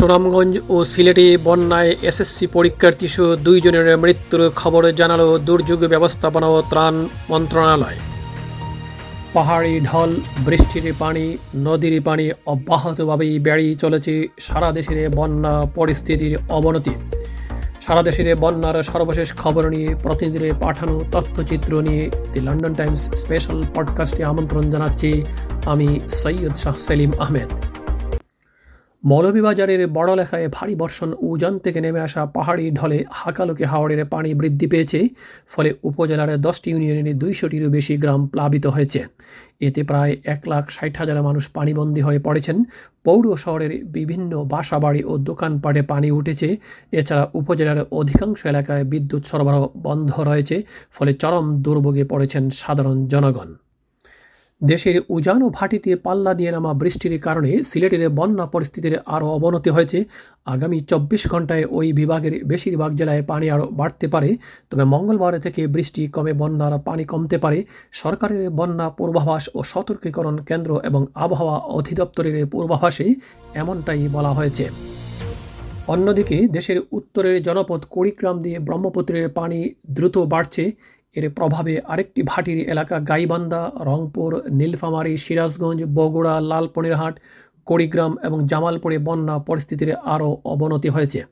সুনামগঞ্জ ও সিলেটে বন্যায় এসএসসি পরীক্ষার্থী সহ দুইজনের মৃত্যুর খবর জানালো দুর্যোগ ব্যবস্থাপনা ও ত্রাণ মন্ত্রণালয়। পাহাড়ি ঢল, বৃষ্টির পানি, নদীর পানি অব্যাহতভাবেই বেড়েই চলেছে সারা দেশের বন্যা পরিস্থিতির অবনতি। সারা দেশের বন্যার সর্বশেষ খবর নিয়ে প্রতিনিধিদের পাঠানো তথ্যচিত্র নিয়ে দি লন্ডন টাইমস স্পেশাল পডকাস্টে আমন্ত্রণ জানাচ্ছি আমি সৈয়দ শাহ সেলিম আহমেদ। মৌলভীবাজারের বড়লেখায় ভারী বর্ষণ উজান থেকে নেমে আসা পাহাড়ি ঢলে হাকালুকে হাওড়ের পানি বৃদ্ধি পেয়েছে, ফলে উপজেলার দশটি ইউনিয়নের দুইশোটিরও বেশি গ্রাম প্লাবিত হয়েছে। এতে প্রায় এক লাখ ষাট হাজার মানুষ পানিবন্দী হয়ে পড়েছেন। পৌর শহরের বিভিন্ন বাসাবাড়ি ও দোকানপাটে পানি উঠেছে। এছাড়া উপজেলার অধিকাংশ এলাকায় বিদ্যুৎ সরবরাহ বন্ধ রয়েছে, ফলে চরম দুর্ভোগে পড়েছেন সাধারণ জনগণ। দেশের উজান ও ভাটিতে পাল্লা দিয়ে নামা বৃষ্টির কারণে সিলেটের বন্যা পরিস্থিতির আরও অবনতি হয়েছে। আগামী চব্বিশ ঘন্টায় ওই বিভাগের বেশিরভাগ জেলায় পানি আরও বাড়তে পারে, তবে মঙ্গলবার থেকে বৃষ্টি কমে বন্যার পানি কমতে পারে। সরকারের বন্যা পূর্বাভাস ও সতর্কীকরণ কেন্দ্র এবং আবহাওয়া অধিদপ্তরের পূর্বাভাসে এমনটাই বলা হয়েছে। অন্যদিকে দেশের উত্তরের জনপদ কুড়িগ্রাম দিয়ে ব্রহ্মপুত্রের পানি দ্রুত বাড়ছে। এর প্রভাবে আরেকটি ভাটির এলাকা গাইবান্ধা, রংপুর, নীলফামারী, সিরাজগঞ্জ, বগুড়া, লালপনিরহাট, কুড়িগ্রাম এবং জামালপুরে বন্যা পরিস্থিতির আরও অবনতি হয়েছে।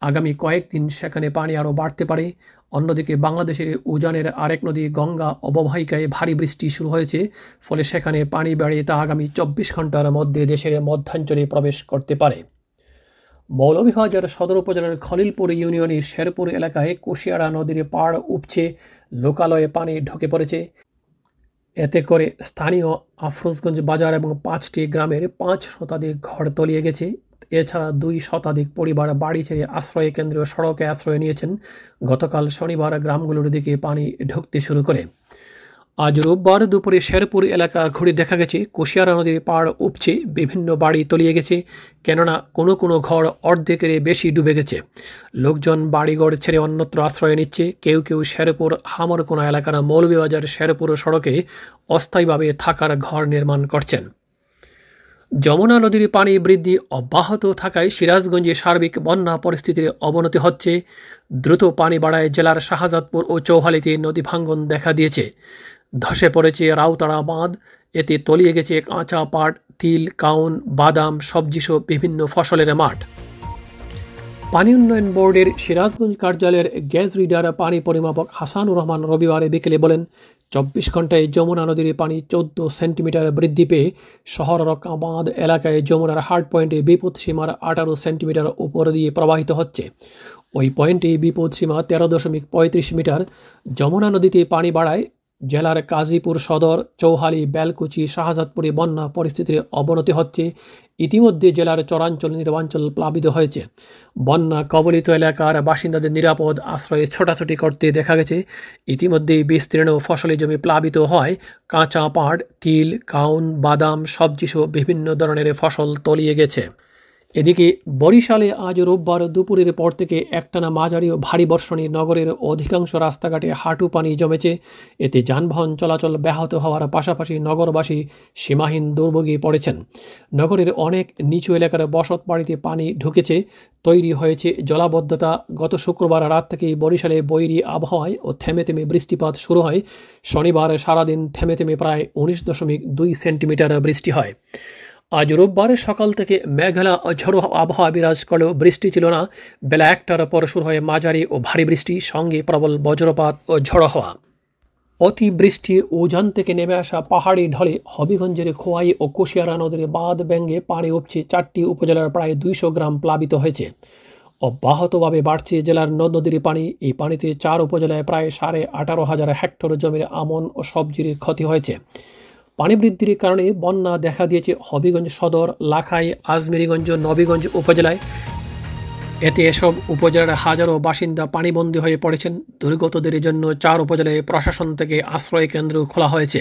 আগামী কয়েকদিন সেখানে পানি আরও বাড়তে পারে। অন্যদিকে বাংলাদেশের উজানের আরেক নদী গঙ্গা অববাহিকায় ভারী বৃষ্টি শুরু হয়েছে, ফলে সেখানে পানি বেড়ে তা আগামী চব্বিশ ঘণ্টার মধ্যে দেশের মধ্যাঞ্চলে প্রবেশ করতে পারে। মৌলভীবাজার সদর উপজেলার খলিলপুর ইউনিয়নের শেরপুর এলাকায় কুশিয়ারা নদীর পাড় উপচে লোকালয়ে পানি ঢুকে পড়েছে। এতে করে স্থানীয় আফরোজগঞ্জ বাজার এবং পাঁচটি গ্রামের পাঁচ শতাধিক ঘর তলিয়ে গেছে। এছাড়া দুই শতাধিক পরিবার, বাড়ি ছেড়ে আশ্রয় কেন্দ্রীয় সড়কে আশ্রয় নিয়েছেন। গতকাল শনিবার গ্রামগুলোর দিকে পানি ঢুকতে শুরু করে। আজ রোববার দুপুরে শেরপুর এলাকা ঘুরে দেখা গেছে, কুশিয়ারা নদীর পাড় উপচে বিভিন্ন বাড়ি তলিয়ে গেছে, কেননা কোনো কোনো ঘর অর্ধেকের বেশি ডুবে গেছে। লোকজন বাড়িঘর ছেড়ে অন্যত্র আশ্রয় নিচ্ছে। কেউ কেউ শেরপুর হামরকোনা এলাকার মৌলভীবাজার শেরপুর সড়কে অস্থায়ীভাবে থাকার ঘর নির্মাণ করছেন। যমুনা নদীর পানি বৃদ্ধি অব্যাহত থাকায় সিরাজগঞ্জে সার্বিক বন্যা পরিস্থিতির অবনতি হচ্ছে। দ্রুত পানি বাড়ায় জেলার শাহজাদপুর ও চৌহালিতে নদী ভাঙ্গন দেখা দিয়েছে। ধসে পড়েছে রাউতাড়া বাঁধ এতে তলিয়ে গেছে কাঁচা পাট, তিল, কাউন, বাদাম, সবজিসহ বিভিন্ন ফসলের মাঠ। পানি উন্নয়ন বোর্ডের সিরাজগঞ্জ কার্যালয়ের গ্যাস রিডার পানি পরিমাপক হাসানুর রহমান রবিবারে বিকেলে বলেন, চব্বিশ ঘন্টায় যমুনা নদীর পানি চোদ্দ সেন্টিমিটার বৃদ্ধি পেয়ে শহর বাঁধ এলাকায় যমুনার হার্ড পয়েন্টে বিপদ সীমার আঠারো সেন্টিমিটার উপর দিয়ে প্রবাহিত হচ্ছে। ওই পয়েন্টে বিপদ সীমা তেরো দশমিক পঁয়ত্রিশ মিটার। যমুনা নদীতে পানি বাড়ায় জেলার কাজীপুর সদর, চৌহালি, বেলকুচি, শাহজাদপুরে বন্যা পরিস্থিতির অবনতি হচ্ছে। ইতিমধ্যে জেলার চরাঞ্চল নির্বাঞ্চল প্লাবিত হয়েছে। বন্যা কবলিত এলাকার বাসিন্দাদের নিরাপদ আশ্রয়ে ছোটাছুটি করতে দেখা গেছে। ইতিমধ্যেই বিস্তীর্ণ ফসলি জমি প্লাবিত হয় কাঁচা পাট, তিল কাউন বাদাম সবজিসহ বিভিন্ন ধরনের ফসল তলিয়ে গেছে। এদিকে বরিশালে আজ রোববার দুপুরের পর থেকে একটানা মাঝারি ও ভারী বর্ষণে নগরের অধিকাংশ রাস্তাঘাটে হাঁটু পানি জমেছে। এতে যানবাহন চলাচল ব্যাহত হওয়ার পাশাপাশি নগরবাসী সীমাহীন দুর্ভোগে পড়েছেন। নগরের অনেক নিচু এলাকার বসত বাড়িতে পানি ঢুকেছে। তৈরি হয়েছে জলাবদ্ধতা। গত শুক্রবার রাত থেকেই বরিশালে বৈরী আবহাওয়ায় ও থেমে থেমে বৃষ্টিপাত শুরু হয়। শনিবার সারাদিন থেমে থেমে প্রায় উনিশ দশমিক দুই সেন্টিমিটার বৃষ্টি হয়। আজ রোববার সকাল থেকে মেঘালা ঝড়ো আবহাওয়া বিরাজ করলেও বৃষ্টি ছিল না। বেলা একটার পর শুরু হয় মাঝারি ও ভারী বৃষ্টি, সঙ্গে প্রবল বজ্রপাত ও ঝড়ো হওয়া। অতি বৃষ্টি উজান থেকে নেমে আসা পাহাড়ি ঢলে হবিগঞ্জের খোয়াই ও কুশিয়ারা নদীর বাঁধ ব্যাঙ্গে পাড়ে উপচে চারটি উপজেলার প্রায় দুইশো গ্রাম প্লাবিত হয়েছে। অব্যাহতভাবে বাড়ছে জেলার নদ নদীর পানি। এই পানিতে চার উপজেলায় প্রায় সাড়ে আঠারো হাজার হেক্টর জমির আমন ও সবজির ক্ষতি হয়েছে। পানি বৃদ্ধির কারণে বন্যা দেখা দিয়েছে হবিগঞ্জ সদর, লাখাই, আজমেরিগঞ্জ, নবীগঞ্জ উপজেলায়। এতে এসব উপজেলার হাজারো বাসিন্দা পানিবন্দী হয়ে পড়েছেন। দুর্গতদের জন্য চার উপজেলায় প্রশাসন থেকে আশ্রয় কেন্দ্র খোলা হয়েছে।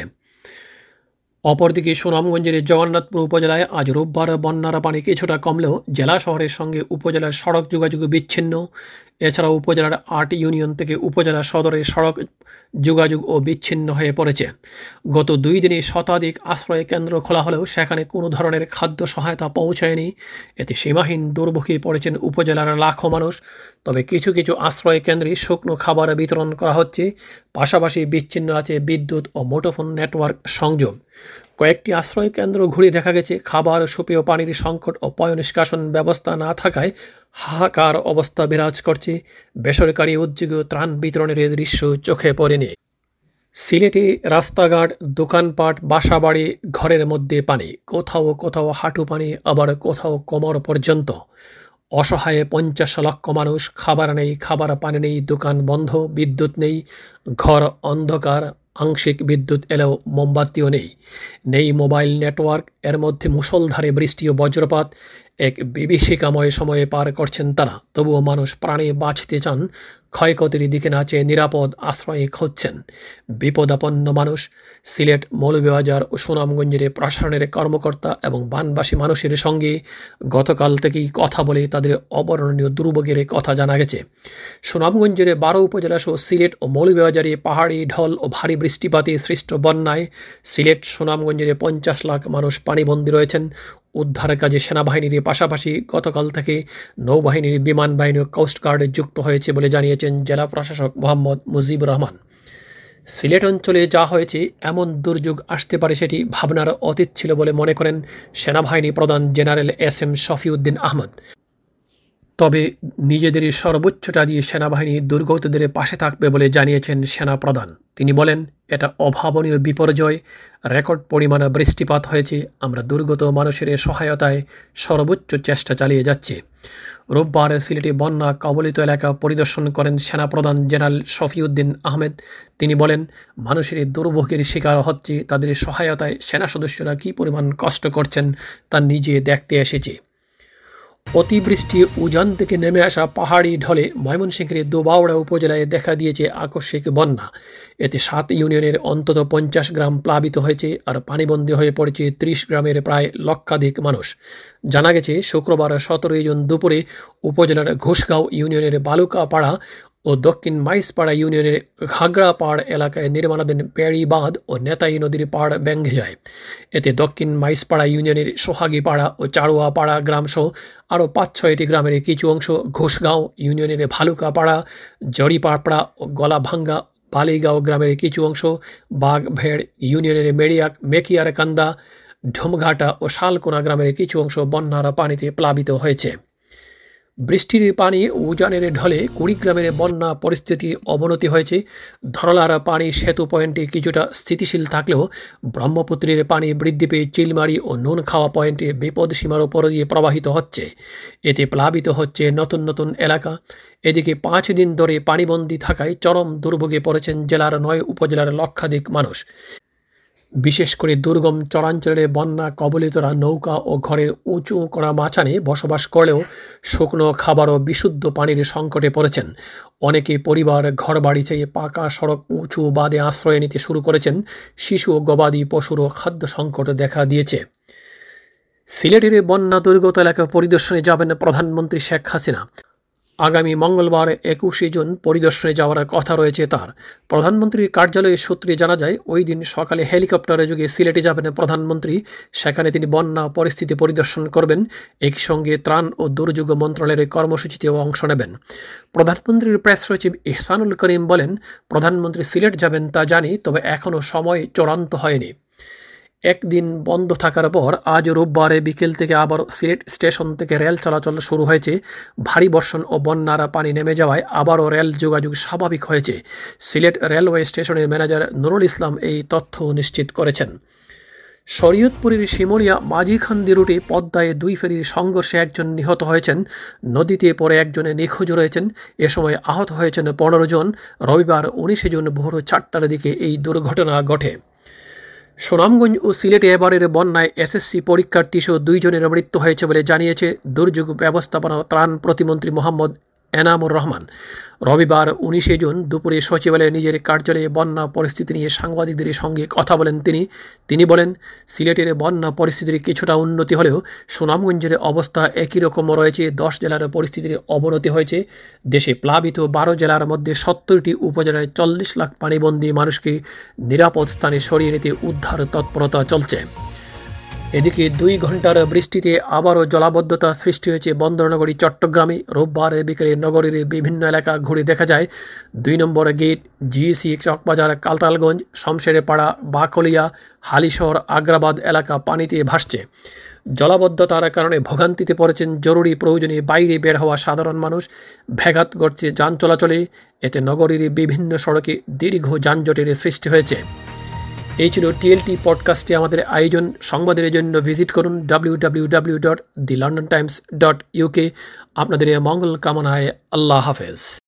অপরদিকে সুনামগঞ্জের জগন্নাথপুর উপজেলায় আজ রোববার বন্যার পানি কিছুটা কমলেও জেলা শহরের সঙ্গে উপজেলার সড়ক যোগাযোগ বিচ্ছিন্ন। এছাড়াও উপজেলার আট ইউনিয়ন থেকে উপজেলা সদরের সড়ক যোগাযোগ ও বিচ্ছিন্ন হয়ে পড়েছে। গত দুই দিনে শতাধিক আশ্রয় কেন্দ্র খোলা হলেও সেখানে কোনো ধরনের খাদ্য সহায়তা পৌঁছায়নি। এতে সীমাহীন দুর্ভোগে পড়েছেন উপজেলার লাখো মানুষ। তবে কিছু কিছু আশ্রয় কেন্দ্রে শুকনো খাবার বিতরণ করা হচ্ছে। পাশাপাশি বিচ্ছিন্ন আছে বিদ্যুৎ ও মোটোফোন নেটওয়ার্ক সংযোগ। কয়েকটি আশ্রয় কেন্দ্র ঘুরে দেখা গেছে, খাবার সুপেয় পানির সংকট ও পয় নিষ্কাশন ব্যবস্থা না থাকায় হাহাকার অবস্থা বিরাজ করছে। বেসরকারি উদ্যোগ ত্রাণ বিতরণের দৃশ্য চোখে পড়েনি। সিলেটে রাস্তাঘাট, দোকানপাট, বাসাবাড়ি, ঘরের মধ্যে পানি, কোথাও কোথাও হাঁটু পানি, আবার কোথাও কোমর পর্যন্ত। অসহায়ে পঞ্চাশ লক্ষ মানুষ, খাবার নেই, খাবার পানি নেই, দোকান বন্ধ, বিদ্যুৎ নেই, ঘর অন্ধকার আংশিক বিদ্যুৎ এলেও মোমবাতিও নেই। নেই মোবাইল নেটওয়ার্ক, এর মধ্যে মুসলধারে বৃষ্টি ও বজ্রপাত, এক বিভীষিকাময় সময়ে পার করছেন তারা। তবুও মানুষ প্রাণে বাঁচতে চান ক্ষয়ক্ষতির দিকে না চেয়ে নিরাপদ আশ্রয়ে খুঁজছেন। বিপদাপন্ন মানুষ, সিলেট, মৌলভীবাজার ও সুনামগঞ্জের প্রশাসনের কর্মকর্তা এবং বানবাসী মানুষের সঙ্গে গতকাল থেকেই কথা বলে তাদের অবর্ণনীয় দুর্ভোগের কথা জানা গেছে। সুনামগঞ্জের বারো উপজেলা সহ সিলেট ও মৌলভীবাজারে পাহাড়ি ঢল ও ভারী বৃষ্টিপাতে সৃষ্ট বন্যায় সিলেট, সুনামগঞ্জের পঞ্চাশ লাখ মানুষ পানিবন্দী রয়েছেন। উদ্ধার কাজে সেনাবাহিনীর পাশাপাশি গতকাল থেকে নৌবাহিনীর বিমান বাহিনী ও কোস্টগার্ডে যুক্ত হয়েছে বলে জানিয়েছেন জেলা প্রশাসক মোহাম্মদ মুজিবুর রহমান। সিলেট অঞ্চলে যা হয়েছে, এমন দুর্যোগ আসতে পারে সেটি ভাবনার অতীত ছিল বলে মনে করেন সেনাবাহিনী প্রধান general S M Shafiuddin Ahmed. তবে নিজেদের সর্বোচ্চটা দিয়ে সেনাবাহিনী দুর্গতদের পাশে থাকবে বলে জানিয়েছেন সেনা প্রধান তিনি বলেন, এটা অভাবনীয় বিপর্যয়, রেকর্ড পরিমাণে বৃষ্টিপাত হয়েছে, আমরা দুর্গত মানুষের সহায়তায় সর্বোচ্চ চেষ্টা চালিয়ে যাচ্ছি। রোববার সিলেটে বন্যা কবলিত এলাকা পরিদর্শন করেন সেনাপ্রধান জেনারেল শফিউদ্দিন আহমেদ। তিনি বলেন, মানুষের দুর্ভোগের শিকার হচ্ছে তাদের সহায়তায় সেনা সদস্যরা কী পরিমাণ কষ্ট করছেন তা নিজে দেখতে এসেছে। অতিবৃষ্টি উজান থেকে নেমে আসা পাহাড়ি ঢলে ময়মনসিংহের দোবাওড়া উপজেলায় দেখা দিয়েছে আকস্মিক বন্যা। এতে সাত ইউনিয়নের অন্তত পঞ্চাশ গ্রাম প্লাবিত হয়েছে আর পানিবন্দী হয়ে পড়েছে ত্রিশ গ্রামের প্রায় লক্ষাধিক মানুষ। জানা গেছে, শুক্রবার সতেরোই জুন দুপুরে উপজেলার ঘোষগাঁও ইউনিয়নের বালুকাপাড়া ও দক্ষিণ মাইসপাড়া ইউনিয়নের ঘাগড়াপাড় এলাকায় নির্মাণাধীন প্যাড়ি বাঁধ ও নেতাই নদীর পাড় ব্যাঙ্গে যায়। এতে দক্ষিণ মাইসপাড়া ইউনিয়নের সোহাগীপাড়া ও চারুয়াপাড়া গ্রামসহ আরও পাঁচ ছয়টি গ্রামের কিছু অংশ ঘোষগাঁও, ইউনিয়নের ভালুকাপাড়া জড়িপাপড়া ও গলাভাঙ্গা, বালিগাঁও গ্রামের কিছু অংশ, বাঘভেড়, ইউনিয়নের মেড়িয়াক মেকিয়ার কান্দা ঢুমঘাটা ও শালকোনা গ্রামের কিছু অংশ বন্যার পানিতে প্লাবিত হয়েছে। বৃষ্টির পানি উজানের ঢলে কুড়িগ্রামের বন্যা পরিস্থিতি অবনতি হয়েছে। ধরলার পানি সেতু পয়েন্টে কিছুটা স্থিতিশীল থাকলেও ব্রহ্মপুত্রের পানি বৃদ্ধি পেয়ে চিলমারি ও নুন খাওয়া পয়েন্টে বিপদ সীমার উপর দিয়ে প্রবাহিত হচ্ছে। এতে প্লাবিত হচ্ছে নতুন নতুন এলাকা। এদিকে পাঁচ দিন ধরে পানিবন্দী থাকায় চরম দুর্ভোগে পড়েছেন জেলার নয় উপজেলার লক্ষাধিক মানুষ। বিশেষ করে দুর্গম চরাঞ্চলে বন্যা কবলিতরা নৌকা ও ঘরের উঁচু করা মাচানে বসবাস করলেও শুকনো খাবার ও বিশুদ্ধ পানির সংকটে পড়েছেন। অনেকে পরিবার ঘর বাড়ি চেয়ে পাকা সড়ক উঁচু বাদে আশ্রয় নিতে শুরু করেছেন। শিশু ও গবাদি পশুরও খাদ্য সংকট দেখা দিয়েছে। সিলেটের বন্যা দুর্গত এলাকা পরিদর্শনে যাবেন প্রধানমন্ত্রী শেখ হাসিনা। আগামী মঙ্গলবার একুশে জুন পরিদর্শনে যাওয়ার কথা রয়েছে তার। প্রধানমন্ত্রীর কার্যালয়ের সূত্রে জানা যায়, ওই দিন সকালে হেলিকপ্টারে যোগে সিলেটে যাবেন প্রধানমন্ত্রী। সেখানে তিনি বন্যা পরিস্থিতি পরিদর্শন করবেন একই সঙ্গে ত্রাণ ও দুর্যোগ মন্ত্রণালয়ের কর্মসূচিতেও অংশ নেবেন। প্রধানমন্ত্রীর প্রেস সচিব ইহসানুল করিম বলেন, প্রধানমন্ত্রী সিলেট যাবেন তা জানি, তবে এখনও সময় চূড়ান্ত হয়নি। একদিন বন্ধ থাকার পর আজ রোববারে বিকেল থেকে আবার সিলেট স্টেশন থেকে রেল চলাচল শুরু হয়েছে। ভারী বর্ষণ ও বন্যার পানি নেমে যাওয়ায় আবারও রেল যোগাযোগ স্বাভাবিক হয়েছে। সিলেট রেলওয়ে স্টেশনের ম্যানেজার নুরুল ইসলাম এই তথ্য নিশ্চিত করেছেন। শরীয়তপুরের শিমলিয়া মাঝিখান্দি রুটে পদ্মায় দুই ফেরির সংঘর্ষে একজন নিহত হয়েছেন। নদীতে পরে একজনে নিখোঁজ রয়েছেন। এ সময় আহত হয়েছেন পনেরো জন। রবিবার উনিশে জুন ভোর চারটার দিকে এই দুর্ঘটনা ঘটে। সুনামগঞ্জ ও সিলেটে এবারের বন্যায় এসএসসি পরীক্ষার্থী সহ দুইজনের মৃত্যু হয়েছে বলে জানিয়েছে দুর্যোগ ব্যবস্থাপনা ত্রাণ প্রতিমন্ত্রী মোহাম্মদ এনামুর রহমান। রবিবার উনিশে জুন দুপুরে সচিবালয়ে নিজের কার্যালয়ে বন্যা পরিস্থিতি নিয়ে সাংবাদিকদের সঙ্গে কথা বলেন তিনি। তিনি বলেন, সিলেটের বন্যা পরিস্থিতির কিছুটা উন্নতি হলেও সুনামগঞ্জের অবস্থা একই রকম রয়েছে, দশ জেলার পরিস্থিতির অবনতি হয়েছে। দেশে প্লাবিত বারো জেলার মধ্যে সত্তরটি উপজেলায় চল্লিশ লাখ পানিবন্দী মানুষকে নিরাপদ স্থানে সরিয়ে নিতে উদ্ধার তৎপরতা চলছে। এদিকে দুই ঘণ্টার বৃষ্টিতে আবারও জলাবদ্ধতা সৃষ্টি হয়েছে বন্দরনগরী, চট্টগ্রামে। রোববার বিকেলে নগরীর বিভিন্ন এলাকা ঘুরে দেখা যায়। দুই number gate, GEC Chawkbazar, Kaltalganj, Shamsherpara, Baklia, Halishahar, Agrabad এলাকা পানিতে ভাসছে। জলাবদ্ধতার কারণে ভোগান্তিতে পড়েছেন জরুরি প্রয়োজনে বাইরে বের হওয়া সাধারণ মানুষ। ব্যাঘাত ঘটছে যান চলাচলে। এতে নগরীর বিভিন্ন সড়কে দীর্ঘ যানজটের সৃষ্টি হয়েছে। এই ছিল টিএলটি পডকাস্টে আমাদের আয়োজন। সংবাদের জন্য ভিজিট করুন W W W dot the London Times dot UK আপনাদের মঙ্গল কামনায় আল্লাহ হাফেজ।